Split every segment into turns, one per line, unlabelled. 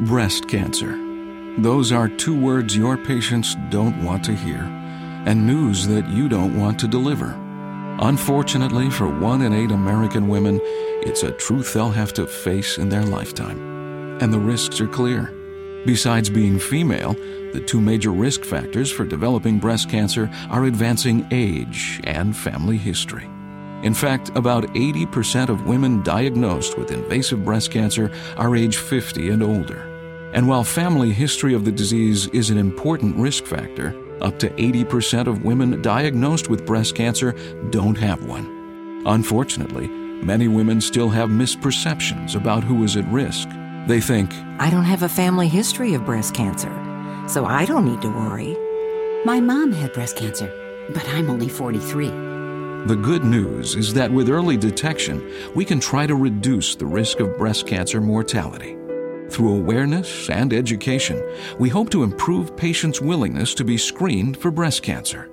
Breast cancer. Those are two words your patients don't want to hear, and news that you don't want to deliver. Unfortunately, for one in eight American women, it's a truth they'll have to face in their lifetime. And the risks are clear. Besides being female, the two major risk factors for developing breast cancer are advancing age and family history. In fact, about 80% of women diagnosed with invasive breast cancer are age 50 and older. And while family history of the disease is an important risk factor, up to 80% of women diagnosed with breast cancer don't have one. Unfortunately, many women still have misperceptions about who is at risk. They think,
I don't have a family history of breast cancer, so I don't need to worry.
My mom had breast cancer, but I'm only 43.
The good news is that with early detection, we can try to reduce the risk of breast cancer mortality. Through awareness and education, we hope to improve patients' willingness to be screened for breast cancer.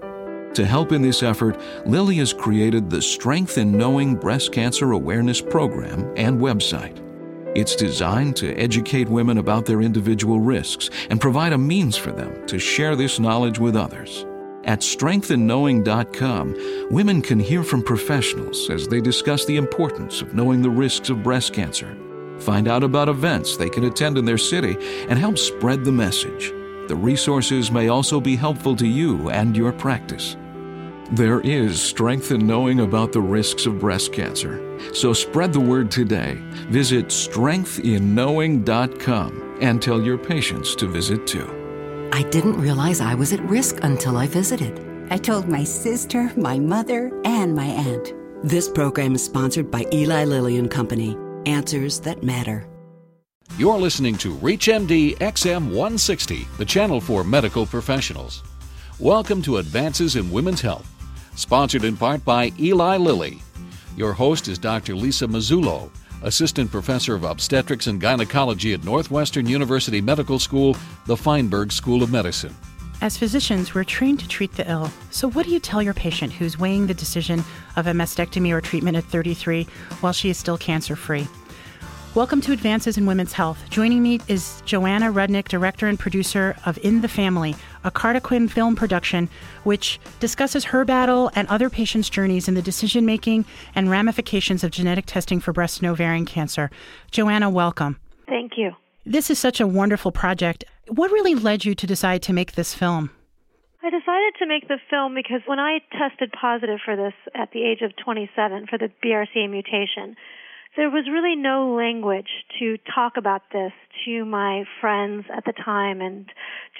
To help in this effort, Lilly has created the Strength in Knowing Breast Cancer Awareness Program and website. It's designed to educate women about their individual risks and provide a means for them to share this knowledge with others. At strengthinknowing.com, women can hear from professionals as they discuss the importance of knowing the risks of breast cancer find out about events they can attend in their city, and help spread the message. The resources may also be helpful to you and your practice. There is strength in knowing about the risks of breast cancer. So spread the word today. Visit strengthinknowing.com and tell your patients to visit too.
I didn't realize I was at risk until I visited.
I told my sister, my mother, and my aunt.
This program is sponsored by Eli Lilly and Company. Answers that matter.
You're listening to ReachMD XM 160, the channel for medical professionals. Welcome to Advances in Women's Health, sponsored in part by Eli Lilly. Your host is Dr. Lisa Mazzullo, Assistant Professor of Obstetrics and Gynecology at Northwestern University Medical School, the Feinberg School of Medicine.
As physicians, we're trained to treat the ill. So, what do you tell your patient who's weighing the decision of a mastectomy or treatment at 33 while she is still cancer free? Welcome to Advances in Women's Health. Joining me is Joanna Rudnick, director and producer of In the Family, a Kartemquin film production which discusses her battle and other patients' journeys in the decision making and ramifications of genetic testing for breast and ovarian cancer. Joanna, welcome.
Thank you.
This is such a wonderful project. What really led you to decide to make this film?
I decided to make the film because when I tested positive for this at the age of 27 for the BRCA mutation, there was really no language to talk about this to my friends at the time and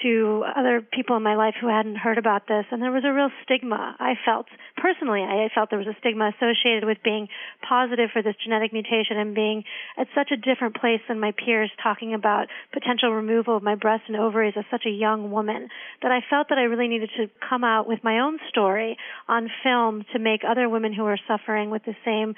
to other people in my life who hadn't heard about this. And there was a real stigma. I felt, personally, I felt there was a stigma associated with being positive for this genetic mutation and being at such a different place than my peers talking about potential removal of my breast and ovaries as such a young woman that I felt that I really needed to come out with my own story on film to make other women who are suffering with the same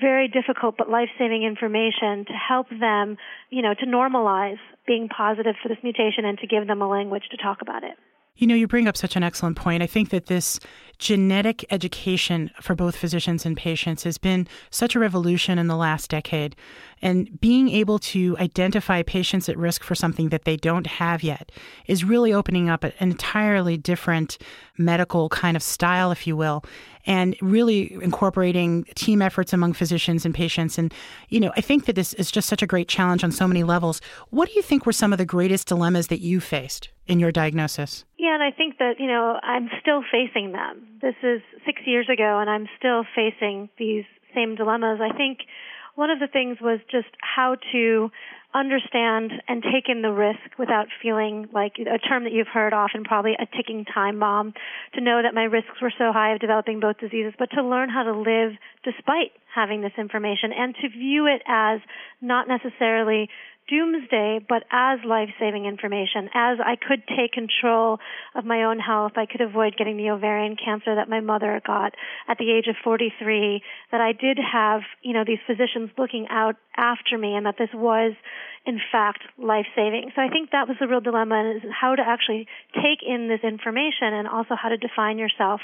very difficult but life-saving information to help them, you know, to normalize being positive for this mutation and to give them a language to talk about it.
You know, you bring up such an excellent point. I think that this genetic education for both physicians and patients has been such a revolution in the last decade. And being able to identify patients at risk for something that they don't have yet is really opening up an entirely different medical kind of style, if you will, and really incorporating team efforts among physicians and patients. And, you know, I think that this is just such a great challenge on so many levels. What do you think were some of the greatest dilemmas that you faced in your diagnosis?
Yeah, and I think that, you know, I'm still facing them. This is six years ago, and I'm still facing these same dilemmas. I think one of the things was just how to understand and take in the risk without feeling like a term that you've heard often, probably a ticking time bomb, to know that my risks were so high of developing both diseases, but to learn how to live despite having this information and to view it as not necessarily doomsday, but as life saving information, as I could take control of my own health. I could avoid getting the ovarian cancer that my mother got at the age of 43, that I did have, you know, these physicians looking out after me and that this was in fact life saving. So I think that was the real dilemma is how to actually take in this information and also how to define yourself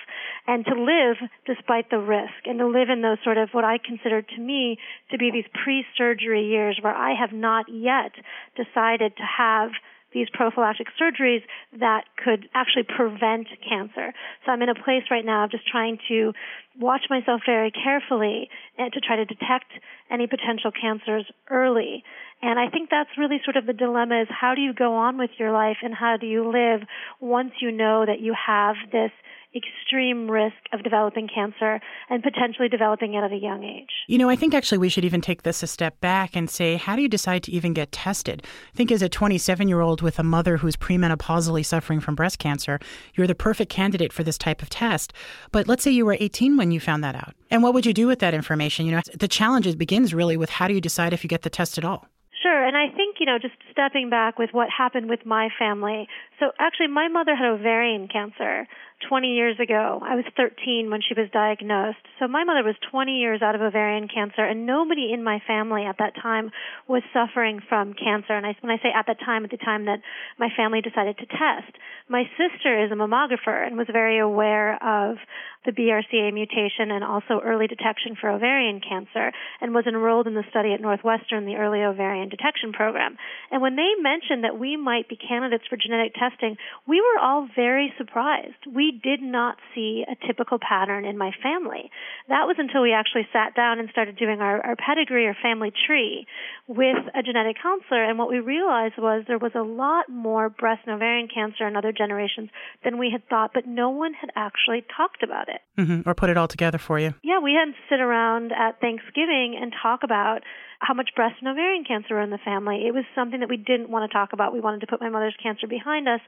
and to live despite the risk and to live in those sort of what I consider to me to be these pre-surgery years where I have not yet decided to have these prophylactic surgeries that could actually prevent cancer. So I'm in a place right now of just trying to watch myself very carefully and to try to detect any potential cancers early. And I think that's really sort of the dilemma is how do you go on with your life and how do you live once you know that you have this extreme risk of developing cancer and potentially developing it at a young age.
You know, I think actually we should even take this a step back and say, how do you decide to even get tested? I think as a 27 year old with a mother who's premenopausally suffering from breast cancer, you're the perfect candidate for this type of test. But let's say you were 18 when you found that out. And what would you do with that information? You know, the challenge begins really with how do you decide if you get the test at all?
Sure, and I think, you know, just stepping back with what happened with my family. So actually, my mother had ovarian cancer. 20 years ago. I was 13 when she was diagnosed. So my mother was 20 years out of ovarian cancer, and nobody in my family at that time was suffering from cancer. And I, when I say at that time, at the time that my family decided to test, my sister is a mammographer and was very aware of the BRCA mutation and also early detection for ovarian cancer and was enrolled in the study at Northwestern, the early ovarian detection program. And when they mentioned that we might be candidates for genetic testing, we were all very surprised. We did not see a typical pattern in my family. That was until we actually sat down and started doing our, our pedigree or family tree with a genetic counselor. And what we realized was there was a lot more breast and ovarian cancer in other generations than we had thought, but no one had actually talked about it.
Mm-hmm. Or put it all together for you.
Yeah, we had to sit around at Thanksgiving and talk about how much breast and ovarian cancer were in the family. It was something that we didn't want to talk about. We wanted to put my mother's cancer behind us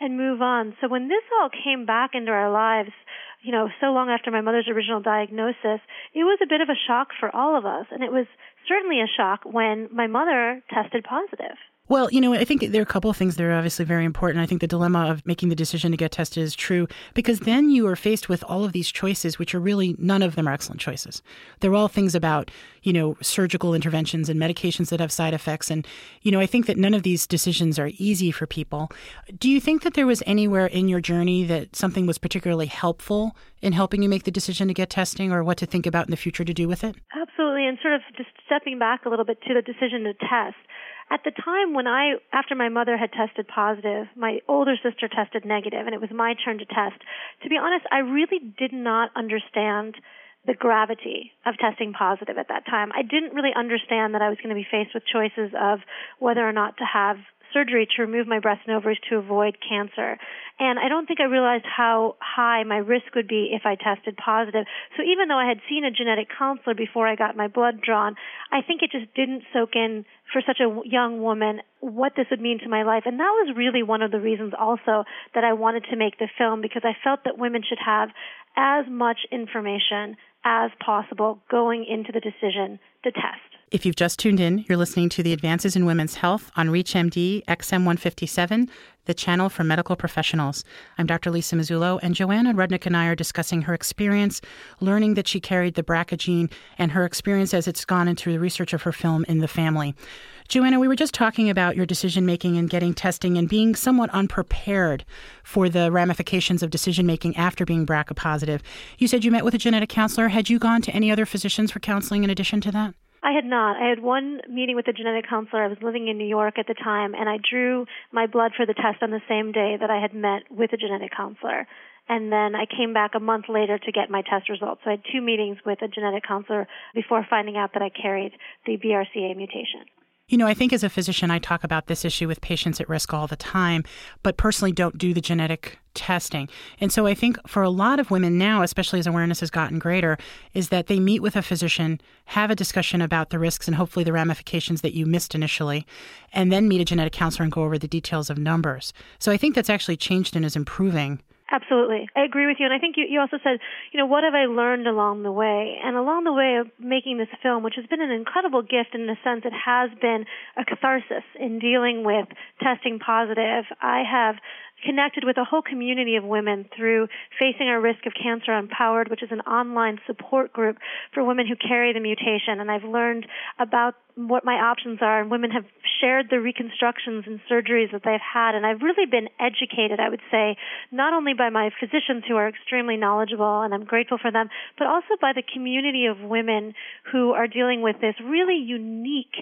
and move on. So when this all came back into our lives, you know, so long after my mother's original diagnosis, it was a bit of a shock for all of us. And it was certainly a shock when my mother tested positive.
Well, you know, I think there are a couple of things that are obviously very important. I think the dilemma of making the decision to get tested is true because then you are faced with all of these choices, which are really none of them are excellent choices. They're all things about, you know, surgical interventions and medications that have side effects. And, you know, I think that none of these decisions are easy for people. Do you think that there was anywhere in your journey that something was particularly helpful in helping you make the decision to get testing or what to think about in the future to do with it?
Absolutely. And sort of just stepping back a little bit to the decision to test at the time when I, after my mother had tested positive, my older sister tested negative, and it was my turn to test. To be honest, I really did not understand the gravity of testing positive at that time. I didn't really understand that I was going to be faced with choices of whether or not to have surgery to remove my breast and ovaries to avoid cancer. And I don't think I realized how high my risk would be if I tested positive. So even though I had seen a genetic counselor before I got my blood drawn, I think it just didn't soak in for such a young woman what this would mean to my life. And that was really one of the reasons also that I wanted to make the film because I felt that women should have as much information as possible going into the decision to test.
If you've just tuned in, you're listening to the Advances in Women's Health on ReachMD XM157, the channel for medical professionals. I'm Dr. Lisa Mazzullo, and Joanna Rudnick and I are discussing her experience learning that she carried the BRCA gene and her experience as it's gone into the research of her film in the family. Joanna, we were just talking about your decision making and getting testing and being somewhat unprepared for the ramifications of decision making after being BRCA positive. You said you met with a genetic counselor. Had you gone to any other physicians for counseling in addition to that?
I had not. I had one meeting with a genetic counselor. I was living in New York at the time, and I drew my blood for the test on the same day that I had met with a genetic counselor. And then I came back a month later to get my test results. So I had two meetings with a genetic counselor before finding out that I carried the BRCA mutation.
You know, I think as a physician, I talk about this issue with patients at risk all the time, but personally don't do the genetic testing. And so I think for a lot of women now, especially as awareness has gotten greater, is that they meet with a physician, have a discussion about the risks and hopefully the ramifications that you missed initially, and then meet a genetic counselor and go over the details of numbers. So I think that's actually changed and is improving
Absolutely. I agree with you. And I think you, you also said, you know, what have I learned along the way? And along the way of making this film, which has been an incredible gift in the sense it has been a catharsis in dealing with testing positive, I have connected with a whole community of women through Facing Our Risk of Cancer Empowered, which is an online support group for women who carry the mutation. And I've learned about what my options are, and women have shared the reconstructions and surgeries that they've had, and I've really been educated, I would say, not only by my physicians who are extremely knowledgeable, and I'm grateful for them, but also by the community of women who are dealing with this really unique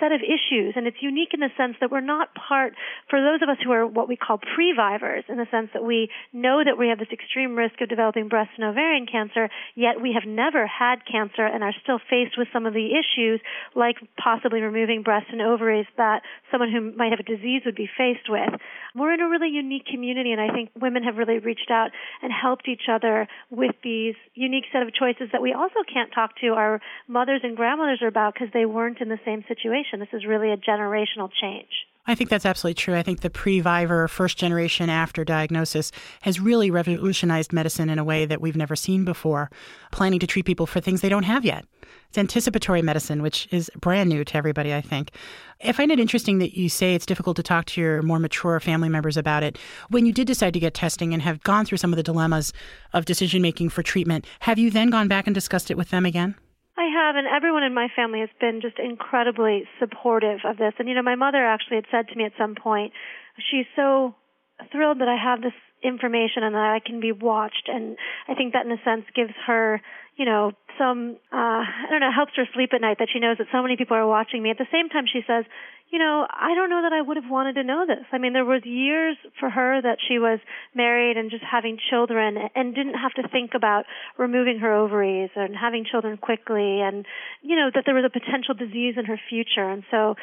set of issues, and it's unique in the sense that we're not part, for those of us who are what we call previvors, in the sense that we know that we have this extreme risk of developing breast and ovarian cancer, yet we have never had cancer and are still faced with some of the issues, like possibly removing breasts and ovaries that someone who might have a disease would be faced with. We're in a really unique community, and I think women have really reached out and helped each other with these unique set of choices that we also can't talk to our mothers and grandmothers about because they weren't in the same situation generation. This is really a generational change.
I think that's absolutely true. I think the previvor first generation after diagnosis has really revolutionized medicine in a way that we've never seen before, planning to treat people for things they don't have yet. It's anticipatory medicine, which is brand new to everybody, I think. I find it interesting that you say it's difficult to talk to your more mature family members about it. When you did decide to get testing and have gone through some of the dilemmas of decision making for treatment, have you then gone back and discussed it with them again?
I have, and everyone in my family has been just incredibly supportive of this. And you know, my mother actually had said to me at some point, she's so thrilled that I have this information and that I can be watched. And I think that in a sense gives her, you know, some, uh, I don't know, helps her sleep at night that she knows that so many people are watching me. At the same time, she says, you know, I don't know that I would have wanted to know this. I mean, there was years for her that she was married and just having children and didn't have to think about removing her ovaries and having children quickly and, you know, that there was a potential disease in her future. And so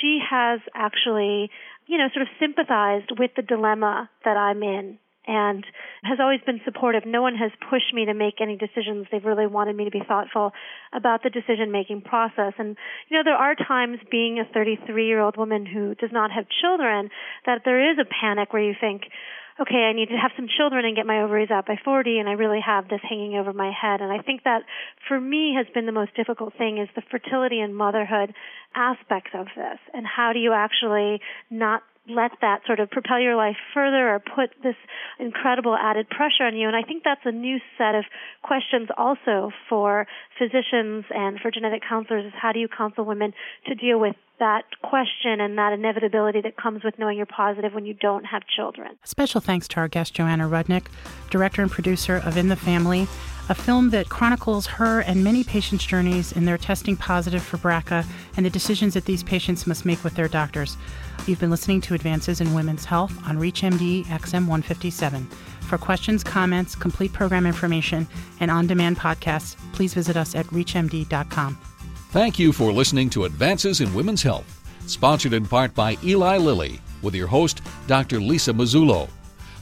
she has actually, you know, sort of sympathized with the dilemma that I'm in and has always been supportive. No one has pushed me to make any decisions. They've really wanted me to be thoughtful about the decision making process. And, you know, there are times being a 33 year old woman who does not have children that there is a panic where you think, okay, I need to have some children and get my ovaries out by 40 and I really have this hanging over my head. And I think that for me has been the most difficult thing is the fertility and motherhood aspects of this. And how do you actually not let that sort of propel your life further or put this incredible added pressure on you. And I think that's a new set of questions also for physicians and for genetic counselors is how do you counsel women to deal with that question and that inevitability that comes with knowing you're positive when you don't have children.
Special thanks to our guest, Joanna Rudnick, director and producer of In the Family, a film that chronicles her and many patients' journeys in their testing positive for BRCA and the decisions that these patients must make with their doctors. You've been listening to Advances in Women's Health on ReachMD XM 157. For questions, comments, complete program information, and on demand podcasts, please visit us at ReachMD.com.
Thank you for listening to Advances in Women's Health, sponsored in part by Eli Lilly, with your host, Dr. Lisa Mazzullo.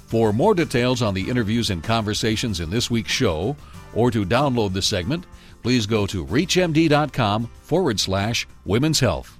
For more details on the interviews and conversations in this week's show, or to download the segment, please go to ReachMD.com forward slash women's health.